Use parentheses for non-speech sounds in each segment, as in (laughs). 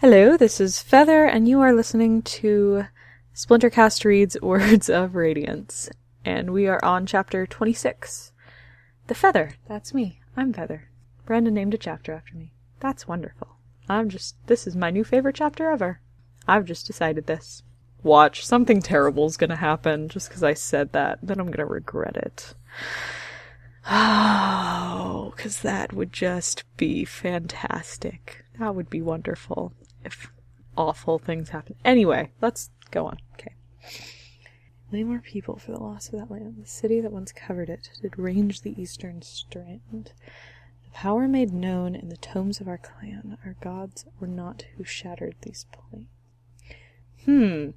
Hello, this is Feather, and you are listening to Splintercast Reads (laughs) Words of Radiance. And we are on chapter 26. The Feather. That's me. I'm Feather. Brandon named a chapter after me. That's wonderful. I'm just. This is my new favorite chapter ever. I've just decided this. Watch, something terrible's gonna happen just because I said that. Then I'm gonna regret it. (sighs) Oh, because that would just be fantastic. That would be wonderful if awful things happen. Anyway, let's go on. Okay. Many more people for the loss of that land. The city that once covered it did range the eastern strand. The power made known in the tomes of our clan. Our gods were not who shattered these plains. Hmm.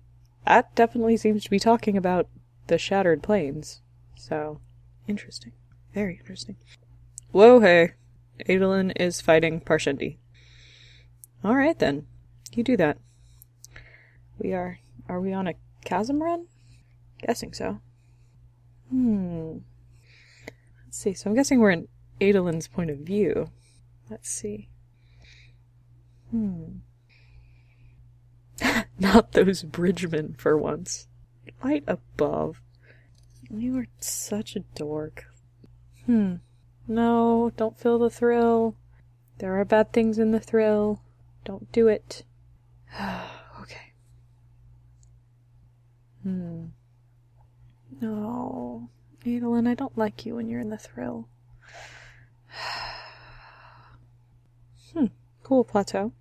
That definitely seems to be talking about the shattered plains. So, interesting. Very interesting. Whoa, hey. Adolin is fighting Parshendi. Alright then. You do that. We are. Are we on a chasm run? Guessing so. Hmm. Let's see. So I'm guessing we're in Adolin's point of view. Let's see. Hmm. (laughs) Not those bridgemen for once. Right above. You are such a dork. Hmm. No, don't feel the thrill. There are bad things in the thrill. Don't do it. (sighs) okay. Hmm. No. Adolin, I don't like you when you're in the thrill. (sighs) hmm. Cool plateau.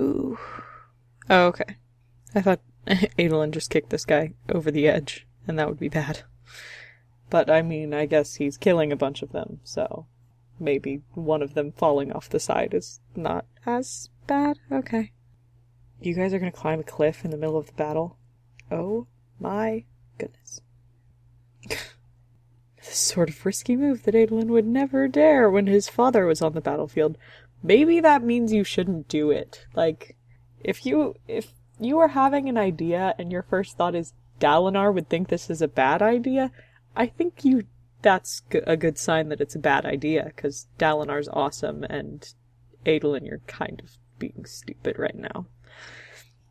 Ooh. Oh, okay. I thought (laughs) Adolin just kicked this guy over the edge, and that would be bad. But I mean, I guess he's killing a bunch of them, so maybe one of them falling off the side is not as bad. Okay. You guys are gonna climb a cliff in the middle of the battle? Oh my goodness. (laughs) this sort of risky move that Adolin would never dare when his father was on the battlefield. Maybe that means you shouldn't do it. Like, if you if you are having an idea and your first thought is Dalinar would think this is a bad idea, I think you that's a good sign that it's a bad idea because Dalinar's awesome and Adolin, you're kind of being stupid right now.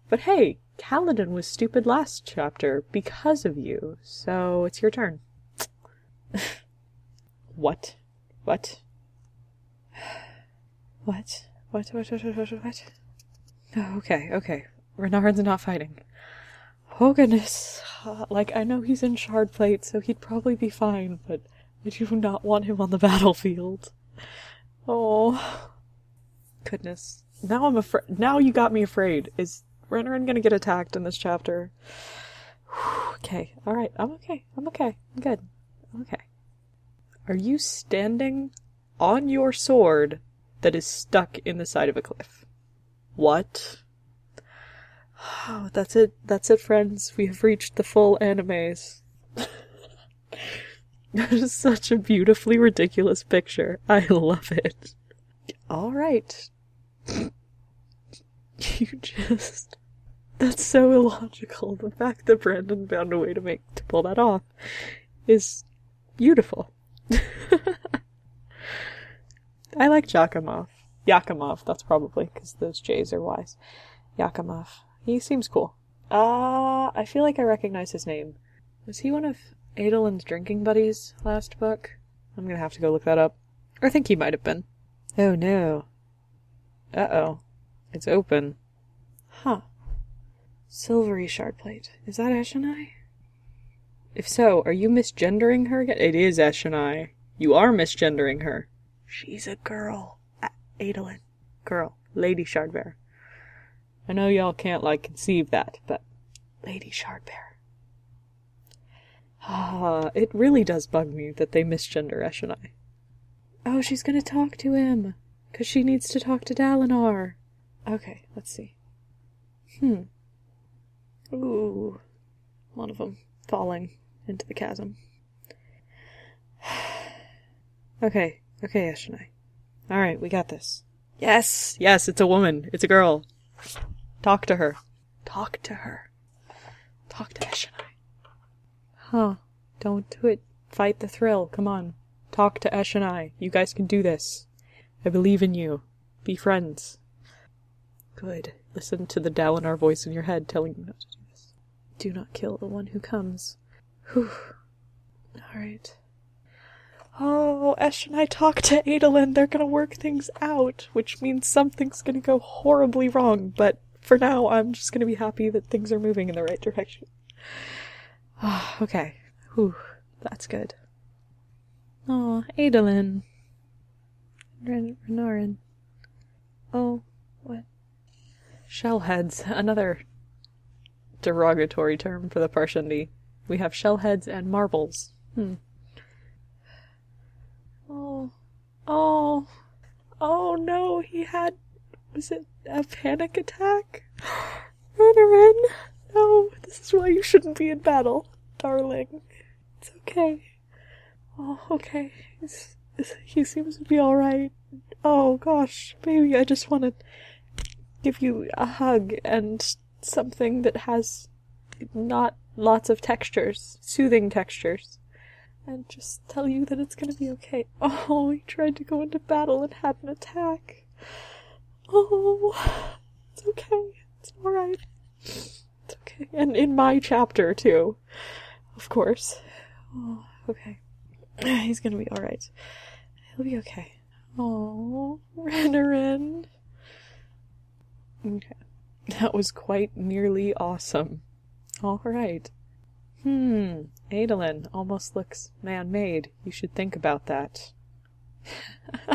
But hey, Kaladin was stupid last chapter because of you, so it's your turn. (laughs) what? What? (sighs) What? What? What? What? What? What? what? Oh, okay, okay. Renarin's not fighting. Oh goodness. (sighs) Like, I know he's in shard plate, so he'd probably be fine, but I do not want him on the (laughs) battlefield. Oh. (sighs) Goodness. Now I'm afraid. Now you got me afraid. Is Renarin gonna get attacked in this chapter? (sighs) okay. Alright. I'm okay. I'm okay. I'm good. I'm okay. Are you standing on your sword that is stuck in the side of a cliff? What? Oh, (sighs) that's it. That's it, friends. We have reached the full animes. (laughs) that is such a beautifully ridiculous picture. I love it. All right. (laughs) you just. That's so illogical. The fact that Brandon found a way to make to pull that off is beautiful. (laughs) I like Jakamav. Jakamav, that's probably because those J's are Y's. Jakamav. He seems cool. Ah, uh, I feel like I recognize his name. Was he one of Adolin's drinking buddies last book? I'm gonna have to go look that up. I think he might have been. Oh no. Uh oh. It's open. Huh. Silvery shardplate. Is that Eshonai? If so, are you misgendering her again? It is Eshonai. You are misgendering her. She's a girl. A- Adolin. Girl. Lady Shardbear. I know y'all can't, like, conceive that, but Lady Shardbear. Ah, it really does bug me that they misgender Eshonai. Oh, she's gonna talk to him! Cause she needs to talk to Dalinar! Okay, let's see. Hmm. Ooh. One of them falling into the chasm. (sighs) okay, okay, Eshonai. Alright, we got this. Yes! Yes, it's a woman! It's a girl! Talk to her. Talk to her. Talk to Eshonai. Huh. Don't do it. Fight the thrill. Come on. Talk to Eshonai. You guys can do this. I believe in you. Be friends. Good. Listen to the Dalinar voice in your head telling you not to do this. Do not kill the one who comes. Whew. Alright. Oh, Eshonai talked to Adolin. They're gonna work things out, which means something's gonna go horribly wrong, but for now, I'm just gonna be happy that things are moving in the right direction. Ah, (sighs) okay. Whew. That's good. Oh, Adolin. Ren- Renarin. Oh, what? Shellheads. Another derogatory term for the Parshendi. We have shellheads and marbles. Hmm. Oh. Oh. Oh no, he had. Was it a panic attack? (sighs) Renarin! No, this is why you shouldn't be in battle, darling. It's okay. Oh, okay. He's, he seems to be alright. Oh gosh, baby, I just want to give you a hug and something that has not lots of textures, soothing textures, and just tell you that it's gonna be okay. (laughs) Oh, he tried to go into battle and had an attack. Oh, it's okay. It's alright. It's okay. And in my chapter, too. Of course. Oh, okay. (sighs) He's gonna be alright. He'll be okay. Oh, Renarin. Okay. That was quite nearly awesome. Alright. Hmm, Adolin almost looks man-made. You should think about that. (laughs)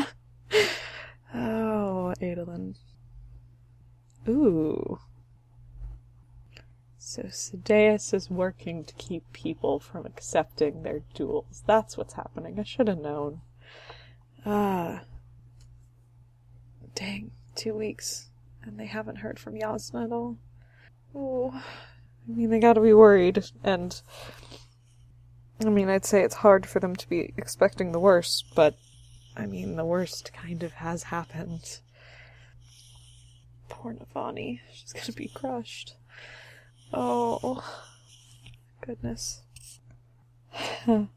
oh, Adolin. Ooh. So Sadeas is working to keep people from accepting their duels. That's what's happening. I should have known. Ah. Dang, two weeks. And they haven't heard from Jasnah at all. Oh. I mean, they gotta be worried, and. I mean, I'd say it's hard for them to be expecting the worst, but. I mean, the worst kind of has happened. Poor Navani. She's gonna be crushed. Oh. Goodness. (sighs)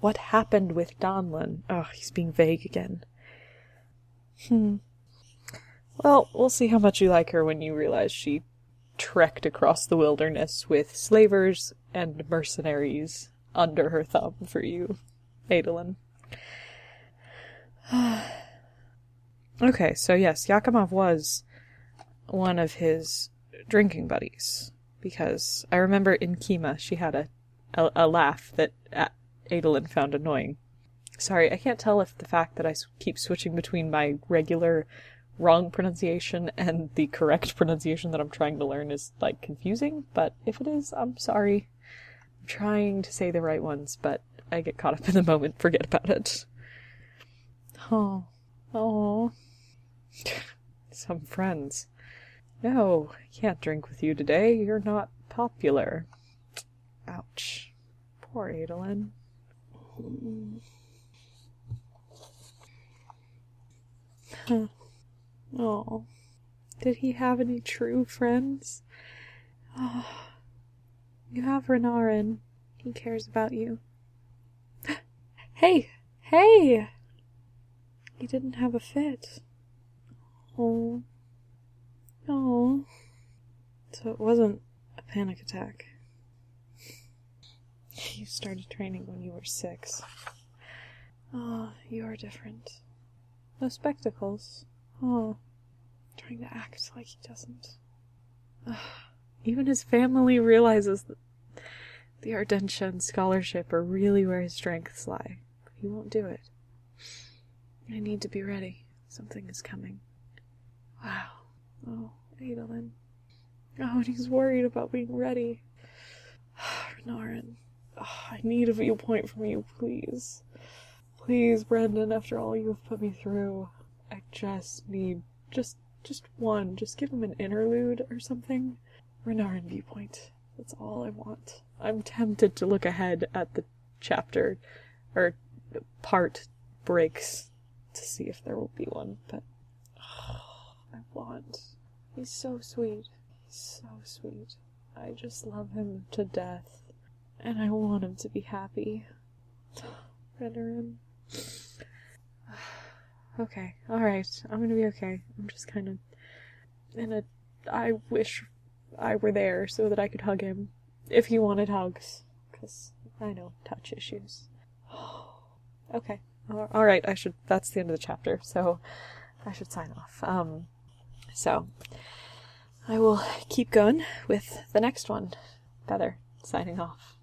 what happened with Donlin? Oh, he's being vague again. Hmm. Well, we'll see how much you like her when you realize she trekked across the wilderness with slavers and mercenaries under her thumb for you, Adolin. (sighs) okay, so yes, Jakamav was one of his drinking buddies because I remember in Kima she had a a, a laugh that Adolin found annoying. Sorry, I can't tell if the fact that I keep switching between my regular wrong pronunciation and the correct (laughs) pronunciation that I'm trying to learn is like confusing, but if it is, I'm sorry. I'm trying to say the right ones, but I get caught up in the moment, forget about it. Oh, oh. Some friends. No, I can't drink with you today. You're not popular. Ouch. Poor Adolin. Huh. Oh. Did he have any true friends? Oh. You have Renarin. He cares about you. (gasps) hey! Hey! He didn't have a fit. Oh. Oh. So it wasn't a panic attack. You started training when you were six. Ah, oh, you are different. No spectacles. Oh. Trying to act like he doesn't. Ugh. Even his family realizes that the Ardentia scholarship are really where his strengths lie. But he won't do it. I need to be ready. Something is coming. Wow. Oh, Adolin. Oh, and he's worried about being ready. (sighs) Renarin. I need a viewpoint from you, please. Please, Brandon, after all you've put me through, I just need just just one. Just give him an interlude or something. Renarin viewpoint. That's all I want. I'm tempted to look ahead at the chapter or part breaks to see if there will be one, but oh, I want. He's so sweet. He's so sweet. I just love him to death. And I want him to be happy. Renarin. (sighs) okay, alright. I'm gonna be okay. I'm just kind of and a, I wish I were there so that I could hug him if he wanted hugs, because I know touch issues. (sighs) okay, all right. I should. That's the end of the chapter, so I should sign off. Um, so I will keep going with the next one. Better signing off.